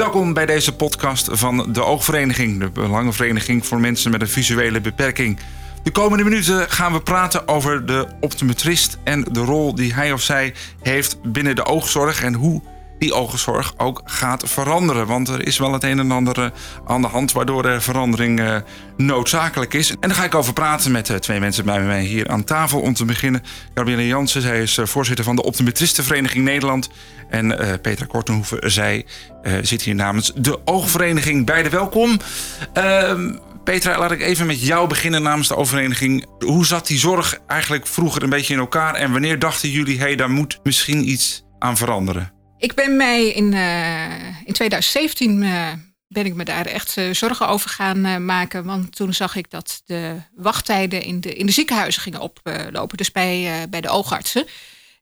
Welkom bij deze podcast van de Oogvereniging, de Belangenvereniging voor mensen met een visuele beperking. De komende minuten gaan we praten over de optometrist en de rol die hij of zij heeft binnen de oogzorg en hoe die oogzorg ook gaat veranderen. Want er is wel het een en ander eh, aan de hand waardoor er verandering uh, noodzakelijk is. En daar ga ik over praten met uh, twee mensen bij mij hier aan tafel. Om te beginnen, Gabrielle Jansen, zij is voorzitter van de Optometristenvereniging Nederland. En Petra Kortenhoeven, zij zit hier namens de Oogvereniging. Beide welkom. Ehm, Petra, laat ik even met jou beginnen namens de oververeniging. Hoe zat die zorg eigenlijk vroeger een beetje in elkaar? En wanneer dachten jullie, hé, hey, daar moet misschien iets aan veranderen? Ik ben mij in, uh, in 2017 uh, ben ik me daar echt uh, zorgen over gaan maken. Want toen zag ik dat de wachttijden in de, in de ziekenhuizen gingen oplopen. dus bij, bij de oogartsen.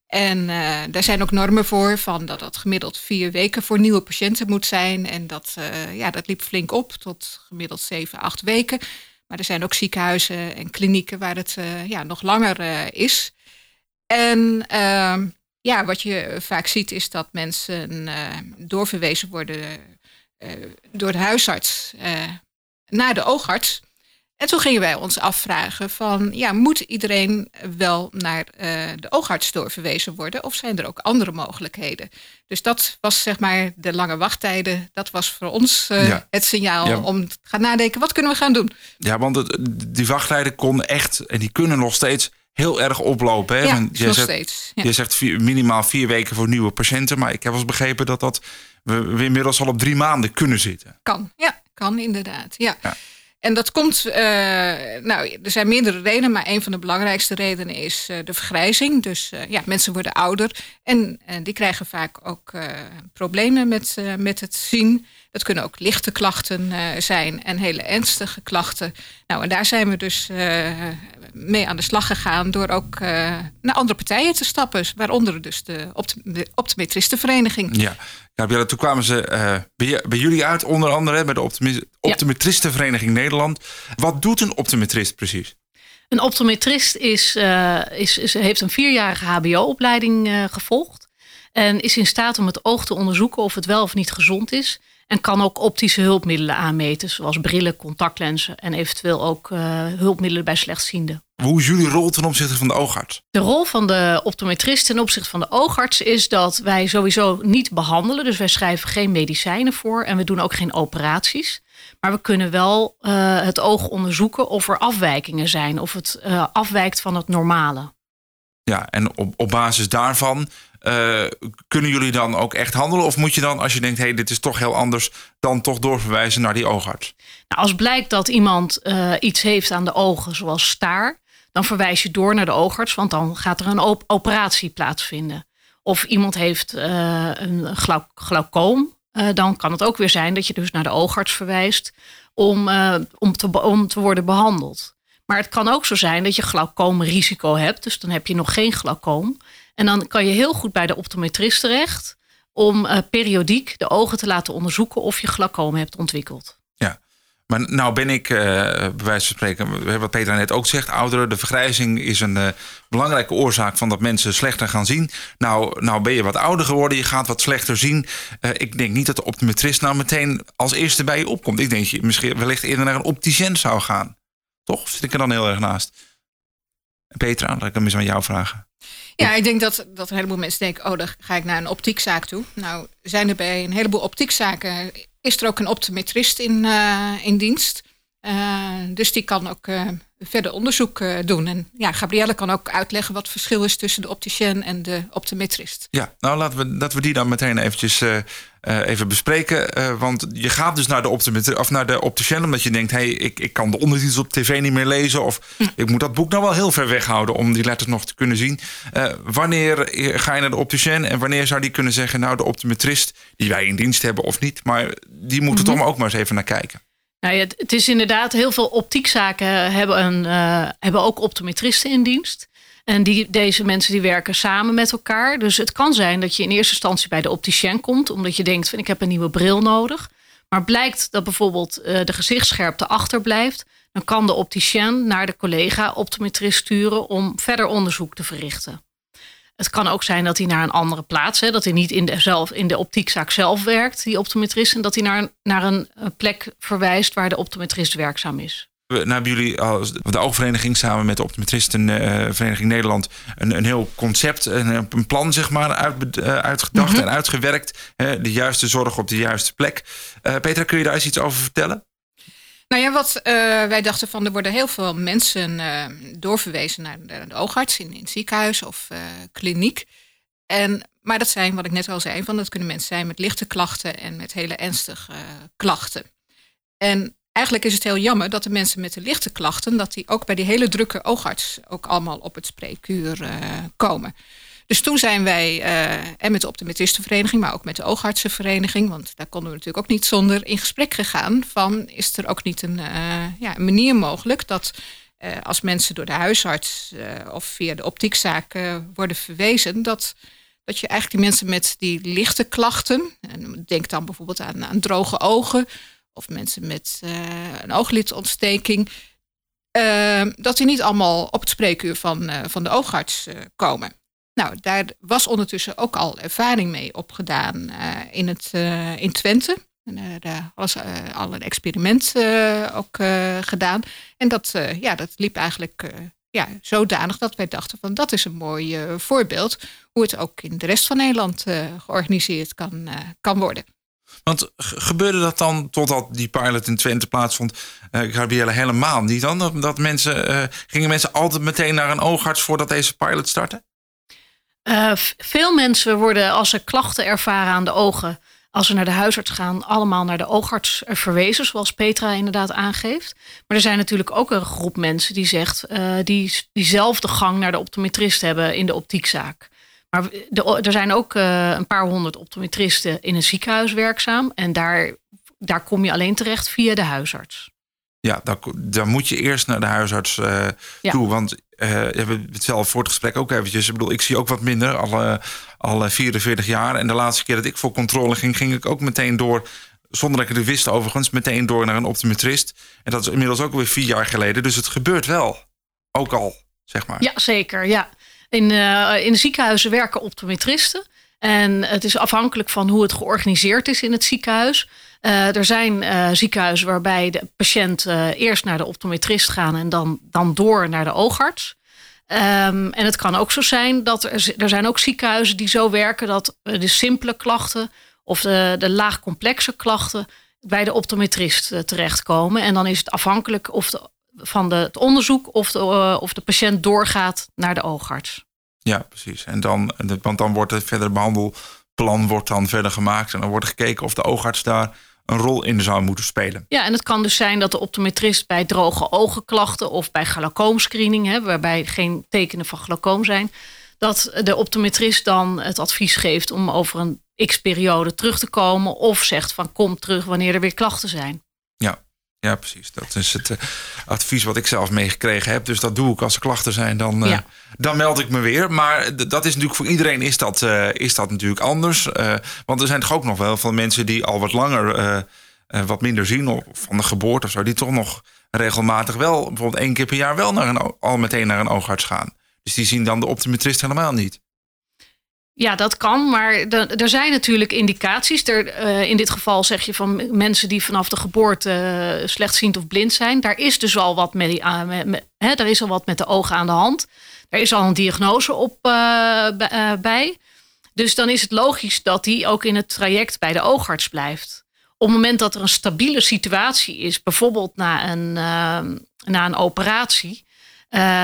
En daar zijn ook normen voor, van dat dat gemiddeld vier weken voor nieuwe patiënten moet zijn. En dat, ja, dat liep flink op tot gemiddeld zeven, acht weken. Maar er zijn ook ziekenhuizen en klinieken waar het ja, nog langer is. En ehm, ja, wat je vaak ziet is dat mensen uh, doorverwezen worden uh, door de huisarts uh, naar de oogarts. En toen gingen wij ons afvragen van, ja, moet iedereen wel naar de oogarts doorverwezen worden? Of zijn er ook andere mogelijkheden? Dus dat was zeg maar de lange wachttijden. Dat was voor ons ja. het signaal om te gaan nadenken, wat kunnen we gaan doen? Ja, want het, die wachttijden konden echt, en die kunnen nog steeds heel erg oplopen. Hè? Ja, nog zegt, steeds. Ja. Je zegt vier, minimaal vier weken voor nieuwe patiënten. Maar ik heb wel eens begrepen dat dat we, we inmiddels al op drie maanden kunnen zitten. Kan, ja, kan inderdaad. Ja. ja. En dat komt, uh, nou, er zijn meerdere redenen, maar een van de belangrijkste redenen is uh, de vergrijzing. Dus uh, ja, mensen worden ouder en die krijgen vaak ook problemen met, met het zien. Dat kunnen ook lichte klachten zijn en hele ernstige klachten. Nou, en daar zijn we dus mee aan de slag gegaan door ook naar andere partijen te stappen, waaronder dus de, de optometristenvereniging. Ja, ja, toen kwamen ze bij, bij, jullie uit, onder andere bij de optometristenvereniging Nederland. Nederland. Wat doet een optometrist precies? Een optometrist is, uh, is, is, heeft een vierjarige HBO-opleiding uh, gevolgd. En is in staat om het oog te onderzoeken of het wel of niet gezond is. En kan ook optische hulpmiddelen aanmeten, zoals brillen, contactlenzen en eventueel ook uh, hulpmiddelen bij slechtzienden. Hoe is jullie rol ten opzichte van de oogarts? De rol van de optometrist ten opzichte van de oogarts is dat wij sowieso niet behandelen. Dus wij schrijven geen medicijnen voor en we doen ook geen operaties. Maar we kunnen wel uh, het oog onderzoeken of er afwijkingen zijn, of het uh, afwijkt van het normale. Ja, en op, op basis daarvan uh, kunnen jullie dan ook echt handelen? Of moet je dan, als je denkt, hé, hey, dit is toch heel anders, dan toch doorverwijzen naar die oogarts? Nou, als blijkt dat iemand iets heeft aan de ogen, zoals staar, dan verwijs je door naar de oogarts, want dan gaat er een op operatie plaatsvinden. Of iemand heeft een glauc glaucoom, dan kan het ook weer zijn dat je dus naar de oogarts verwijst om, om, te, om te worden behandeld. Maar het kan ook zo zijn dat je glaucoomrisico hebt. Dus dan heb je nog geen glaucoom. En dan kan je heel goed bij de optometrist terecht om uh, periodiek de ogen te laten onderzoeken of je glaucoom hebt ontwikkeld. Maar nou ben ik, uh, bij wijze van spreken, wat Peter net ook zegt, ouderen. De vergrijzing is een uh, belangrijke oorzaak van dat mensen slechter gaan zien. Nou, nou ben je wat ouder geworden, je gaat wat slechter zien. Ik denk niet dat de optometrist nou meteen als eerste bij je opkomt. Ik denk dat je misschien wellicht eerder naar een opticien zou gaan. Toch? Of zit ik er dan heel erg naast? Petra, laat ik hem eens aan jou vragen. Ja, ik denk dat, dat een heleboel mensen denken... oh, dan ga ik naar een optiekzaak toe. Nou, zijn er bij een heleboel optiekzaken... is er ook een optometrist in, uh, in dienst. Uh, dus die kan ook uh, verder onderzoek doen. En ja, Gabrielle kan ook uitleggen wat het verschil is... tussen de opticien en de optometrist. Ja, nou laten we, dat we die dan meteen eventjes uh, even bespreken. Uh, want je gaat dus naar de, of naar de opticien omdat je denkt... hey, ik, ik kan de ondertitels op tv niet meer lezen... of hm. ik moet dat boek nou wel heel ver weghouden om die letters nog te kunnen zien. Uh, wanneer ga je naar de opticien en wanneer zou die kunnen zeggen... nou, de optometrist, die wij in dienst hebben of niet... maar die moet er mm -hmm. toch ook maar eens even naar kijken. Nou ja, het is inderdaad, heel veel optiekzaken hebben, een, hebben ook optometristen in dienst... En die, deze mensen die werken samen met elkaar. Dus het kan zijn dat je in eerste instantie bij de opticien komt, omdat je denkt: van, ik heb een nieuwe bril nodig. Maar blijkt dat bijvoorbeeld uh, de gezichtsscherpte achterblijft, dan kan de opticien naar de collega optometrist sturen om verder onderzoek te verrichten. Het kan ook zijn dat hij naar een andere plaats, hè, dat hij niet in de, zelf, in de optiekzaak zelf werkt, die optometrist, en dat hij naar, naar een plek verwijst waar de optometrist werkzaam is. We nou hebben jullie als de oogvereniging samen met de optometristenvereniging uh, Nederland een, een heel concept, een, een plan zeg maar uit, uh, uitgedacht mm -hmm. en uitgewerkt. Uh, de juiste zorg op de juiste plek. Eh, Petra, kun je daar eens iets over vertellen? Nou ja, wat wij dachten van er worden heel veel mensen doorverwezen naar de, oogarts in, in het ziekenhuis of kliniek. En, maar dat zijn, wat ik net al zei, van dat kunnen mensen zijn met lichte klachten en met hele ernstige klachten. En eigenlijk is het heel jammer dat de mensen met de lichte klachten, dat die ook bij die hele drukke oogarts ook allemaal op het spreekuur uh, komen. Dus toen zijn wij, uh, en met de optometristenvereniging, maar ook met de oogartsenvereniging, want daar konden we natuurlijk ook niet zonder, in gesprek gegaan van is er ook niet een, uh, ja, een manier mogelijk dat als mensen door de huisarts of via de optiekzaak worden verwezen, dat, dat je eigenlijk die mensen met die lichte klachten, en denk dan bijvoorbeeld aan, droge ogen, of mensen met een ooglidsontsteking, uh, dat die niet allemaal op het spreekuur van, van de oogarts komen. Nou, daar was ondertussen ook al ervaring mee opgedaan in, het, in Twente. En, daar was al een experiment ook gedaan. En dat, ja, dat liep eigenlijk ja, zodanig dat wij dachten van dat is een mooi voorbeeld hoe het ook in de rest van Nederland georganiseerd kan, kan worden. Want gebeurde dat dan totdat die pilot in Twente plaatsvond, uh, Gabrielle, helemaal niet dan? Dat, mensen, uh, gingen mensen altijd meteen naar een oogarts voordat deze pilot startte? Uh, veel mensen worden, als ze klachten ervaren aan de ogen, als ze naar de huisarts gaan, allemaal naar de oogarts verwezen, zoals Petra inderdaad aangeeft. Maar er zijn natuurlijk ook een groep mensen die zegt, die diezelfde gang naar de optometrist hebben in de optiekzaak. Maar er zijn ook uh, een paar honderd optometristen in een ziekenhuis werkzaam. En daar, daar kom je alleen terecht via de huisarts. Ja, dan, dan moet je eerst naar de huisarts uh, ja. toe. Want uh, we hebben het zelf voor het gesprek ook eventjes. Ik bedoel, ik zie ook wat minder, al, al 44 jaar. En de laatste keer dat ik voor controle ging, ging ik ook meteen door zonder dat ik het wist overigens, meteen door naar een optometrist. En dat is inmiddels ook weer vier jaar geleden. Dus het gebeurt wel. Ook al, zeg maar. Ja, zeker. Ja. In, uh, in de ziekenhuizen werken optometristen. En het is afhankelijk van hoe het georganiseerd is in het ziekenhuis. Uh, er zijn uh, ziekenhuizen waarbij de patiënt eerst naar de optometrist gaan en dan, dan door naar de oogarts. Um, en het kan ook zo zijn dat er, er zijn ook ziekenhuizen die zo werken dat de simpele klachten of de, de laagcomplexe klachten bij de optometrist terechtkomen. En dan is het afhankelijk of de van de, het onderzoek of de, of de patiënt doorgaat naar de oogarts. Ja, precies. En dan, want dan wordt het verder behandelplan wordt dan verder gemaakt. En dan wordt gekeken of de oogarts daar een rol in zou moeten spelen. Ja, en het kan dus zijn dat de optometrist bij droge ogenklachten of bij glaucoomscreening, waarbij geen tekenen van glaucoom zijn, dat de optometrist dan het advies geeft om over een x-periode terug te komen of zegt van kom terug wanneer er weer klachten zijn. Ja, precies. Dat is het uh, advies wat ik zelf meegekregen heb. Dus dat doe ik als er klachten zijn. Dan, uh, ja. dan meld ik me weer. Maar dat is natuurlijk voor iedereen is dat, uh, is dat natuurlijk anders. want er zijn toch ook nog wel veel mensen die al wat langer wat minder zien. Of van de geboorte of zo. Die toch nog regelmatig wel, bijvoorbeeld één keer per jaar wel naar een, al meteen naar een oogarts gaan. Dus die zien dan de optometrist helemaal niet. Ja, dat kan, maar er zijn natuurlijk indicaties. Er, uh, in dit geval zeg je van mensen die vanaf de geboorte uh, slechtziend of blind zijn. Daar is dus al wat met, die, met hè, daar is al wat met de ogen aan de hand. Er is al een diagnose op bij. Dus dan is het logisch dat die ook in het traject bij de oogarts blijft. Op het moment dat er een stabiele situatie is, bijvoorbeeld na een, na een operatie,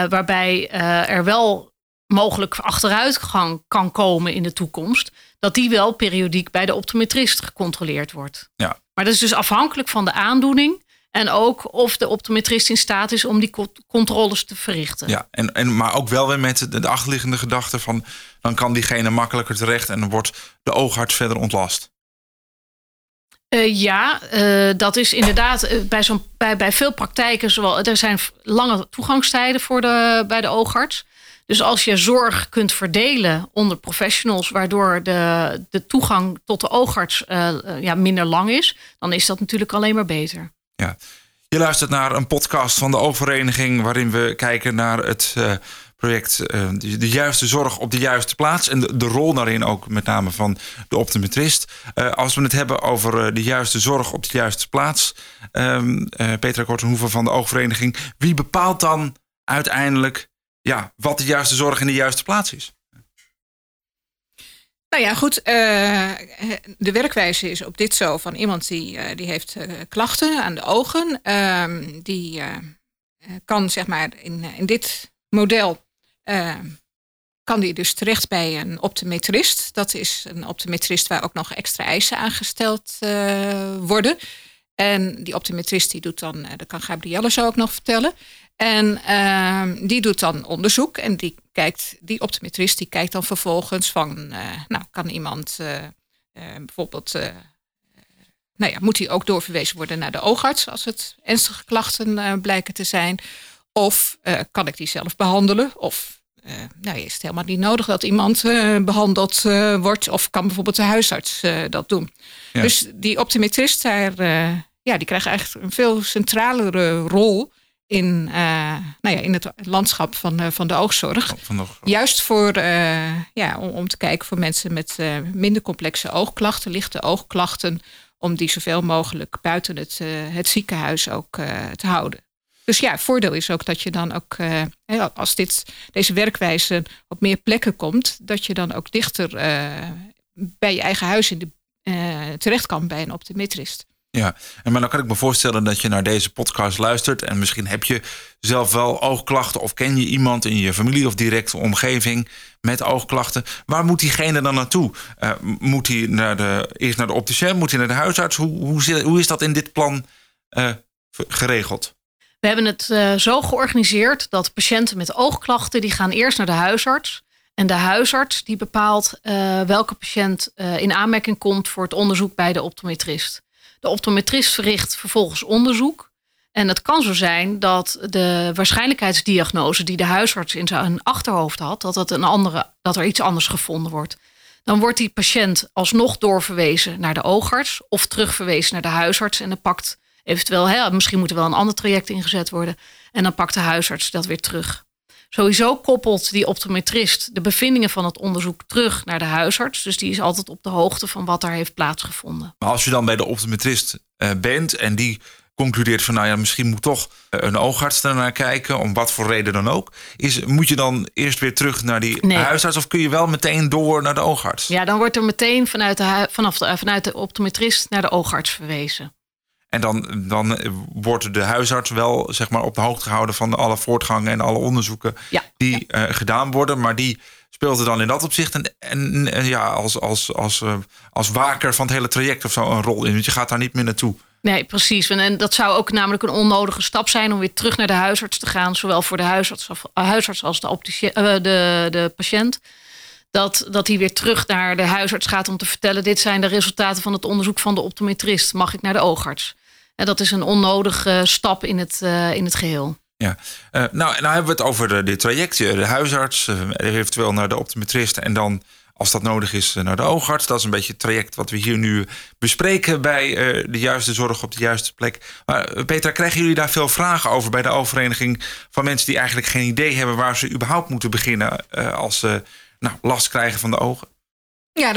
waarbij er wel mogelijk achteruitgang kan komen in de toekomst, dat die wel periodiek bij de optometrist gecontroleerd wordt. Ja. Maar dat is dus afhankelijk van de aandoening. En ook of de optometrist in staat is om die controles te verrichten. Ja, en, en, maar ook wel weer met de, de achterliggende gedachte van... dan kan diegene makkelijker terecht en dan wordt de oogarts verder ontlast. Uh, ja, uh, dat is inderdaad uh, bij, zo'n, bij, bij veel praktijken... Zowel, er zijn lange toegangstijden voor de, bij de oogarts... Dus als je zorg kunt verdelen onder professionals, waardoor de, de toegang tot de oogarts uh, ja, minder lang is, dan is dat natuurlijk alleen maar beter. Ja. Je luistert naar een podcast van de Oogvereniging, waarin we kijken naar het uh, project de, juiste zorg op de juiste plaats. En de, rol daarin ook met name van de optometrist. als we het hebben over de juiste zorg op de juiste plaats. Um, Petra Kortenhoeven van de Oogvereniging. Wie bepaalt dan uiteindelijk ja, wat de juiste zorg in de juiste plaats is? Nou ja, goed. de werkwijze is op dit zo van iemand die, die heeft klachten aan de ogen. Ehm, die kan zeg maar in, in dit model uh, kan die dus terecht bij een optometrist. Dat is een optometrist waar ook nog extra eisen aangesteld worden. En die optometrist die doet dan, dat kan Gabrielle zo ook nog vertellen. En ehm, die doet dan onderzoek en die kijkt, die optometrist die kijkt dan vervolgens van, nou kan iemand bijvoorbeeld nou ja, moet hij ook doorverwezen worden naar de oogarts als het ernstige klachten blijken te zijn? Of kan ik die zelf behandelen? Of nou, is het helemaal niet nodig dat iemand behandeld wordt? Of kan bijvoorbeeld de huisarts dat doen? Ja. Dus die optometrist daar, ja, die krijgt eigenlijk een veel centralere rol in, nou ja, in het landschap van, van de oogzorg. Oh, van de... Juist voor, ja, om, om, te kijken voor mensen met minder complexe oogklachten, lichte oogklachten, om die zoveel mogelijk buiten het, het ziekenhuis ook te houden. Dus ja, voordeel is ook dat je dan ook, als dit, deze werkwijze op meer plekken komt, dat je dan ook dichter bij je eigen huis in de, terecht kan bij een optometrist. Ja, en maar dan kan ik me voorstellen dat je naar deze podcast luistert en misschien heb je zelf wel oogklachten of ken je iemand in je familie of directe omgeving met oogklachten. Waar moet diegene dan naartoe? moet hij naar de, eerst naar de opticien? Moet hij naar de huisarts? Hoe, hoe, is dat in dit plan geregeld? We hebben het uh, zo georganiseerd dat patiënten met oogklachten die gaan eerst naar de huisarts. En de huisarts die bepaalt welke patiënt in aanmerking komt voor het onderzoek bij de optometrist. De optometrist verricht vervolgens onderzoek. En het kan zo zijn dat de waarschijnlijkheidsdiagnose die de huisarts in zijn achterhoofd had, dat, dat, een andere, dat er iets anders gevonden wordt. Dan wordt die patiënt alsnog doorverwezen naar de oogarts of terugverwezen naar de huisarts. En dan pakt Eventueel, hè, misschien moet er wel een ander traject ingezet worden. En dan pakt de huisarts dat weer terug. Sowieso koppelt die optometrist de bevindingen van het onderzoek terug naar de huisarts. Dus die is altijd op de hoogte van wat daar heeft plaatsgevonden. Maar als je dan bij de optometrist uh, bent en die concludeert van nou ja, misschien moet toch eh, een oogarts naar kijken, om wat voor reden dan ook. Is, moet je dan eerst weer terug naar die nee. huisarts of kun je wel meteen door naar de oogarts? Ja, dan wordt er meteen vanuit de, vanaf de, vanuit de optometrist naar de oogarts verwezen. En dan, dan wordt de huisarts wel zeg maar, op de hoogte gehouden van alle voortgangen en alle onderzoeken die uh, gedaan worden. Maar die speelt er dan in dat opzicht en, en, ja, als, als, als, uh, als waker van het hele traject of zo een rol in. Want je gaat daar niet meer naartoe. Nee, precies. En, dat zou ook namelijk een onnodige stap zijn om weer terug naar de huisarts te gaan. Zowel voor de huisarts, of, huisarts als de, optici- de, de patiënt dat, dat hij weer terug naar de huisarts gaat om te vertellen: dit zijn de resultaten van het onderzoek van de optometrist. Mag ik naar de oogarts? En dat is een onnodige stap in het, uh, in het geheel. Ja, uh, nou, nou hebben we het over de, dit traject. De huisarts, uh, eventueel naar de optometrist en dan, als dat nodig is, naar de oogarts. Dat is een beetje het traject wat we hier nu bespreken bij de juiste zorg op de juiste plek. Maar Petra, krijgen jullie daar veel vragen over bij de oververeniging van mensen die eigenlijk geen idee hebben waar ze überhaupt moeten beginnen als ze nou, last krijgen van de ogen? Ja,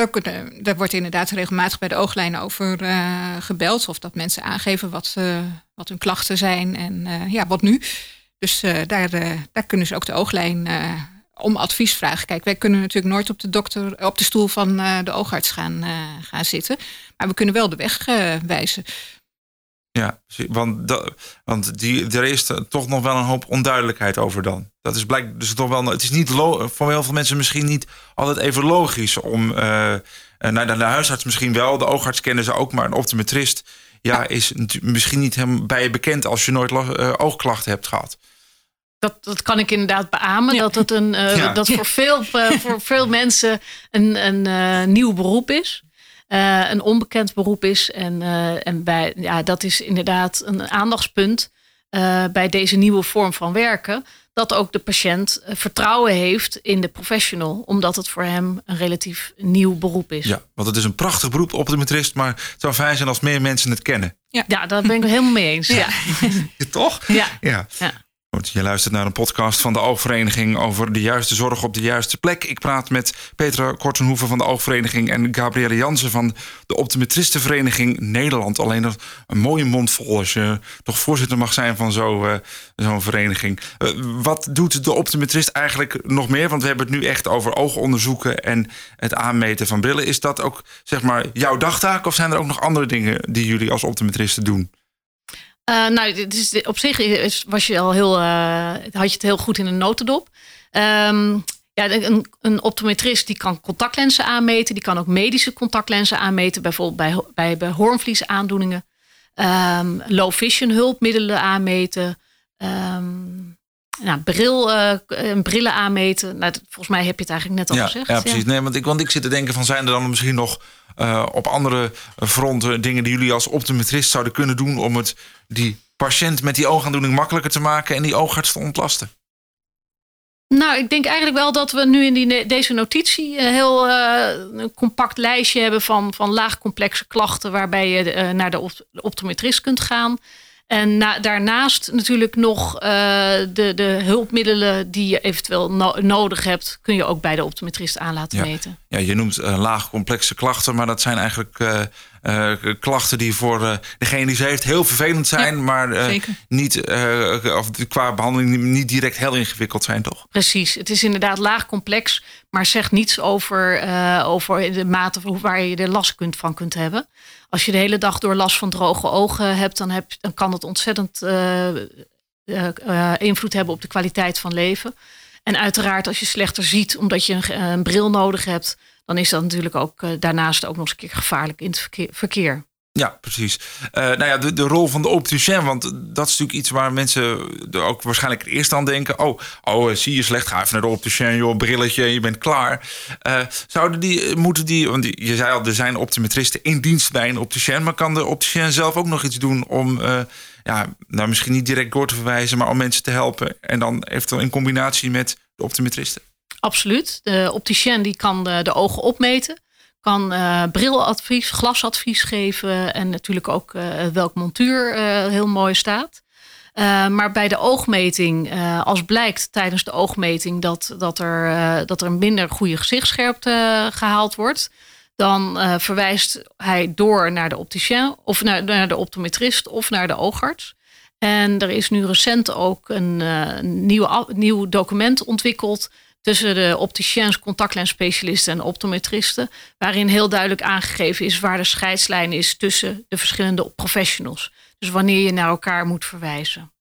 daar, wordt inderdaad regelmatig bij de ooglijn over uh, gebeld. Of dat mensen aangeven wat, uh, wat hun klachten zijn en uh, ja, wat nu. Dus daar, daar kunnen ze ook de ooglijn om advies vragen. Kijk, wij kunnen natuurlijk nooit op de, dokter, op de stoel van de oogarts gaan, gaan zitten. Maar we kunnen wel de weg wijzen. Ja, want, dat, want die, er is toch nog wel een hoop onduidelijkheid over dan. Dat is blijkt dus toch wel. Het is niet voor heel veel mensen misschien niet altijd even logisch om. Uh, naar de huisarts misschien wel, de oogarts kennen ze ook, maar een optometrist ja, is misschien niet hem bij je bekend als je nooit uh, oogklachten hebt gehad. Dat, dat kan ik inderdaad beamen. Dat het een uh, ja. dat voor veel, voor veel mensen een, een nieuw beroep is. Uh, een onbekend beroep is. En, uh, en bij, ja, dat is inderdaad een aandachtspunt uh, bij deze nieuwe vorm van werken. Dat ook de patiënt vertrouwen heeft in de professional, omdat het voor hem een relatief nieuw beroep is. Ja, want het is een prachtig beroep, optometrist, maar het zou fijn zijn als meer mensen het kennen. Ja, ja daar ben ik het helemaal mee eens. Ja. ja. Toch? Ja. ja. Je luistert naar een podcast van de Oogvereniging over de juiste zorg op de juiste plek. Ik praat met Petra Kortenhoeven van de Oogvereniging en Gabrielle Jansen van de Optometristenvereniging Nederland. Alleen nog een mooie mond vol als je toch voorzitter mag zijn van uh, zo'n vereniging. Uh, wat doet de optometrist eigenlijk nog meer? Want we hebben het nu echt over oogonderzoeken en het aanmeten van brillen. Is dat ook zeg maar jouw dagtaak of zijn er ook nog andere dingen die jullie als optometristen doen? Uh, nou, het is, op zich was je al heel, uh, had je het heel goed in een notendop. Um, ja, een, een, optometrist die kan contactlenzen aanmeten. Die kan ook medische contactlenzen aanmeten. Bijvoorbeeld bij, bij, hoornvliesaandoeningen. Um, low vision hulpmiddelen aanmeten. Um, nou, bril, uh, brillen aanmeten. Nou, volgens mij heb je het eigenlijk net al ja, gezegd. Ja, precies. Nee, want ik, want ik zit te denken van zijn er dan misschien nog uh, op andere fronten dingen die jullie als optometrist zouden kunnen doen om het die patiënt met die oogaandoening makkelijker te maken en die oogarts te ontlasten? Nou, ik denk eigenlijk wel dat we nu in die, deze notitie een heel uh, een compact lijstje hebben van, van laagcomplexe klachten waarbij je uh, naar de optometrist kunt gaan. En na, daarnaast natuurlijk nog uh, de, de hulpmiddelen die je eventueel no nodig hebt, kun je ook bij de optometrist aan laten ja. meten. Ja, je noemt uh, laag complexe klachten, maar dat zijn eigenlijk uh, klachten die voor degene die ze heeft heel vervelend zijn, ja, maar niet of qua behandeling niet direct heel ingewikkeld zijn, toch? Precies, het is inderdaad laag complex, maar zegt niets over, over de mate waar je er last kunt, van kunt hebben. Als je de hele dag door last van droge ogen hebt, dan, heb, dan kan dat ontzettend invloed hebben op de kwaliteit van leven. En uiteraard, als je slechter ziet omdat je een, bril nodig hebt, dan is dat natuurlijk ook daarnaast ook nog eens een keer gevaarlijk in het verkeer. Ja, precies. Uh, nou ja, de, de rol van de opticien, want dat is natuurlijk iets waar mensen ook waarschijnlijk eerst aan denken. Oh, oh zie je slecht, ga even naar de opticien, joh, brilletje, je bent klaar. Zouden die, moeten die, want je zei al, er zijn optometristen in dienst bij een opticien, maar kan de opticien zelf ook nog iets doen om, ja, nou misschien niet direct door te verwijzen, maar om mensen te helpen en dan eventueel in combinatie met de optometristen? Absoluut. De opticien die kan de, de ogen opmeten kan uh, briladvies, glasadvies geven en natuurlijk ook uh, welk montuur uh, heel mooi staat. maar bij de oogmeting, als blijkt tijdens de oogmeting dat, dat, er, dat er een minder goede gezichtsscherpte gehaald wordt, dan verwijst hij door naar de opticien of naar, naar de optometrist of naar de oogarts. En er is nu recent ook een, een nieuw, nieuw document ontwikkeld tussen de opticiens, contactlensspecialisten en optometristen, waarin heel duidelijk aangegeven is waar de scheidslijn is tussen de verschillende professionals. Dus wanneer je naar elkaar moet verwijzen.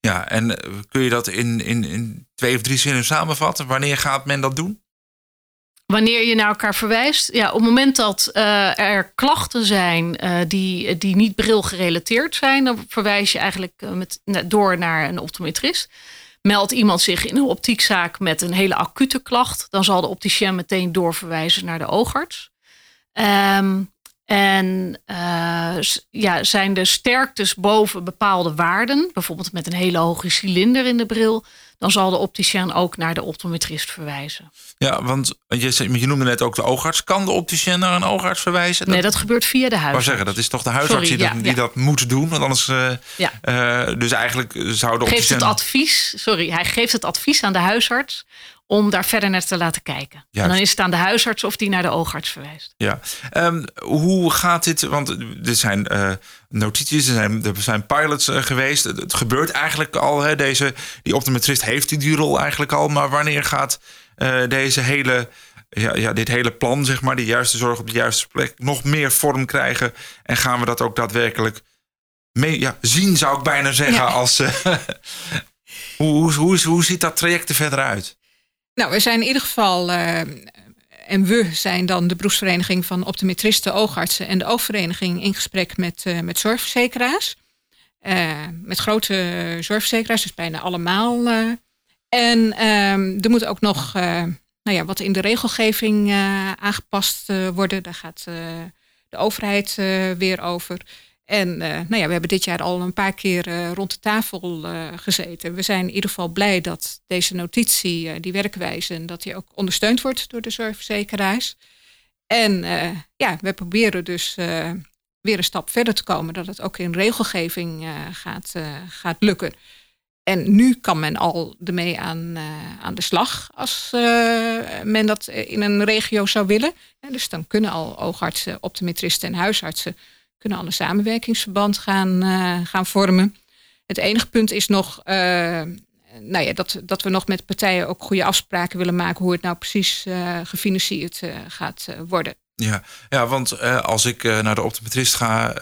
Ja, en kun je dat in, in, in twee of drie zinnen samenvatten? Wanneer gaat men dat doen? Wanneer je naar elkaar verwijst. Ja, op het moment dat uh, er klachten zijn uh, die, die niet brilgerelateerd zijn, dan verwijs je eigenlijk met, door naar een optometrist. Meldt iemand zich in een optiekzaak met een hele acute klacht, dan zal de opticien meteen doorverwijzen naar de oogarts. Um, en ja, zijn de sterktes boven bepaalde waarden, bijvoorbeeld met een hele hoge cilinder in de bril, dan zal de opticien ook naar de optometrist verwijzen. Ja, want je, je noemde net ook de oogarts. Kan de opticien naar een oogarts verwijzen? Nee, dat gebeurt via de huisarts. Maar zeggen, dat is toch de huisarts Sorry, die, ja, dat, die ja. dat moet doen? Want anders. Uh, ja. uh, dus eigenlijk zou de opticien. Geeft het advies, sorry, hij geeft het advies aan de huisarts om daar verder naar te laten kijken. Juist. En dan is het aan de huisarts of die naar de oogarts verwijst. Ja, um, hoe gaat dit? Want er zijn uh, notities, er zijn, er zijn pilots uh, geweest. Het, het, gebeurt eigenlijk al. Hè, deze, die optometrist heeft die rol eigenlijk al. Maar wanneer gaat uh, deze hele, ja, ja, dit hele plan, zeg maar, die juiste zorg op de juiste plek, nog meer vorm krijgen? En gaan we dat ook daadwerkelijk mee, ja, zien, zou ik bijna zeggen. Ja. Als, hoe, hoe, hoe, hoe ziet dat traject er verder uit? Nou, we zijn in ieder geval, uh, en we zijn dan de beroepsvereniging van optometristen, oogartsen en de oogvereniging in gesprek met, uh, met zorgverzekeraars. Uh, met grote zorgverzekeraars, dus bijna allemaal. en ehm, er moet ook nog nou ja, wat in de regelgeving aangepast worden. Daar gaat de overheid weer over. En uh, nou ja, we hebben dit jaar al een paar keer uh, rond de tafel uh, gezeten. We zijn in ieder geval blij dat deze notitie, die werkwijze, en dat die ook ondersteund wordt door de zorgverzekeraars. En ja, we proberen dus weer een stap verder te komen, dat het ook in regelgeving gaat, gaat lukken. en nu kan men al ermee aan, aan de slag als men dat in een regio zou willen. dus dan kunnen al oogartsen, optometristen en huisartsen kunnen al een samenwerkingsverband gaan, gaan vormen. Het enige punt is nog nou ja, dat, dat we nog met partijen ook goede afspraken willen maken hoe het nou precies uh, gefinancierd uh, gaat uh, worden. Ja, ja want als ik naar de optometrist ga,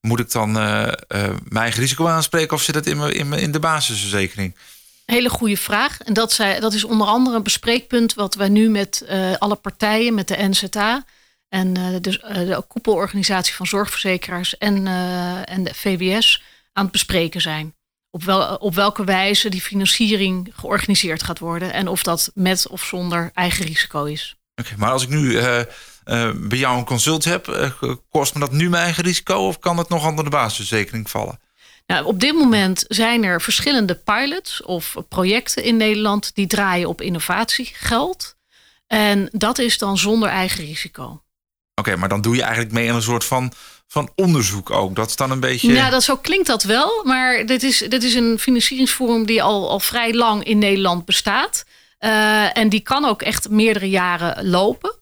moet ik dan mijn eigen risico aanspreken of zit dat in, in, in de basisverzekering? Hele goede vraag. En dat, zij, dat is onder andere een bespreekpunt wat wij nu met alle partijen, met de NZA en de, de koepelorganisatie van zorgverzekeraars en, en de VWS aan het bespreken zijn op, wel, op welke wijze die financiering georganiseerd gaat worden. En of dat met of zonder eigen risico is. Oké, maar als ik nu bij jou een consult heb, kost me dat nu mijn eigen risico of kan het nog onder de basisverzekering vallen? Nou, op dit moment zijn er verschillende pilots of projecten in Nederland die draaien op innovatiegeld. En dat is dan zonder eigen risico. Oké, maar dan doe je eigenlijk mee aan een soort van van onderzoek ook. Dat is dan een beetje. Ja, dat, zo klinkt dat wel. Maar dit is, dit is een financieringsvorm die al, al vrij lang in Nederland bestaat. Uh, en die kan ook echt meerdere jaren lopen.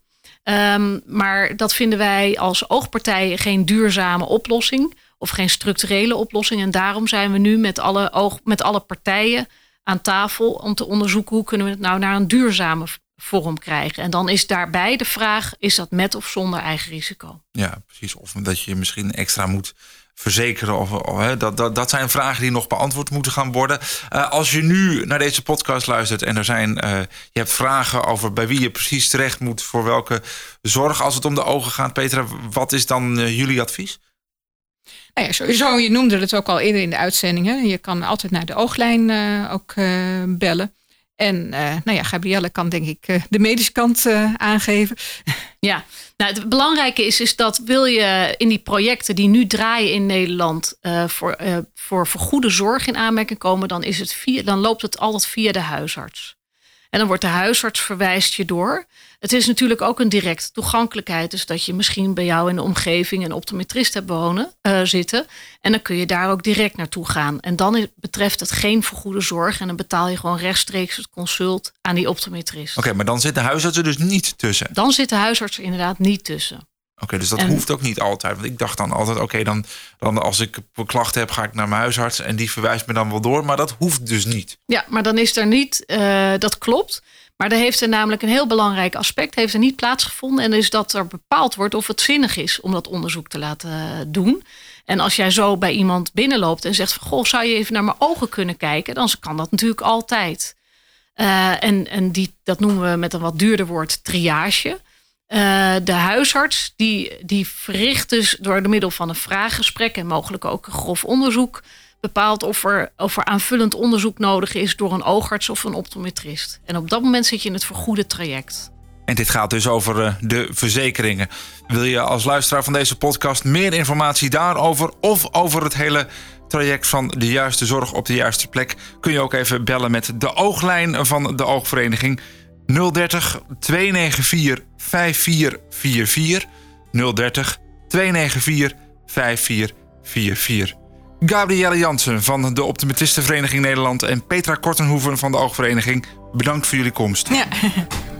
Um, maar dat vinden wij als oogpartijen geen duurzame oplossing. Of geen structurele oplossing. En daarom zijn we nu met alle, oog, met alle partijen aan tafel om te onderzoeken hoe kunnen we het nou naar een duurzame vorm krijgen. En dan is daarbij de vraag: is dat met of zonder eigen risico? Ja, precies. Of dat je misschien extra moet verzekeren. Of, of dat, dat, dat zijn vragen die nog beantwoord moeten gaan worden. Uh, als je nu naar deze podcast luistert en er zijn, uh, je hebt vragen over bij wie je precies terecht moet voor welke zorg als het om de ogen gaat, Petra, wat is dan uh, jullie advies? Nou ja, sowieso, je noemde het ook al eerder in de uitzending. Hè? Je kan altijd naar de ooglijn ook bellen. En uh, nou ja, Gabrielle kan denk ik uh, de medische kant uh, aangeven. Ja, nou, het belangrijke is, is dat wil je in die projecten die nu draaien in Nederland voor, voor, voor goede zorg in aanmerking komen, dan, is het via, dan loopt het altijd via de huisarts. En dan wordt de huisarts verwijst je door. Het is natuurlijk ook een directe toegankelijkheid. Dus dat je misschien bij jou in de omgeving een optometrist hebt wonen, uh, zitten. En dan kun je daar ook direct naartoe gaan. En dan betreft het geen vergoede zorg. En dan betaal je gewoon rechtstreeks het consult aan die optometrist. Oké, maar dan zit de huisarts er dus niet tussen? Dan zit de huisarts er inderdaad niet tussen. Oké, dus dat hoeft ook niet altijd. Want ik dacht dan altijd, oké, dan, dan als ik klachten heb, ga ik naar mijn huisarts en die verwijst me dan wel door. Maar dat hoeft dus niet. Ja, maar dan is er niet, uh, dat klopt. Maar er heeft er namelijk een heel belangrijk aspect heeft er niet plaatsgevonden. En is dat er bepaald wordt of het zinnig is om dat onderzoek te laten eh, doen. En als jij zo bij iemand binnenloopt en zegt van goh, zou je even naar mijn ogen kunnen kijken? Dan kan dat natuurlijk altijd. Uh, en en die, dat noemen we met een wat duurder woord triage. Uh, de huisarts die, die verricht dus door de middel van een vraaggesprek en mogelijk ook een grof onderzoek bepaalt of er, of er aanvullend onderzoek nodig is door een oogarts of een optometrist. En op dat moment zit je in het vergoede traject. En dit gaat dus over uh, de verzekeringen. Wil je als luisteraar van deze podcast meer informatie daarover of over het hele traject van de juiste zorg op de juiste plek, kun je ook even bellen met de ooglijn van de Oogvereniging 030 294 5444 030 294 5444. Gabrielle Jansen van de Optometristenvereniging Nederland en Petra Kortenhoeven van de Oogvereniging, bedankt voor jullie komst. Ja.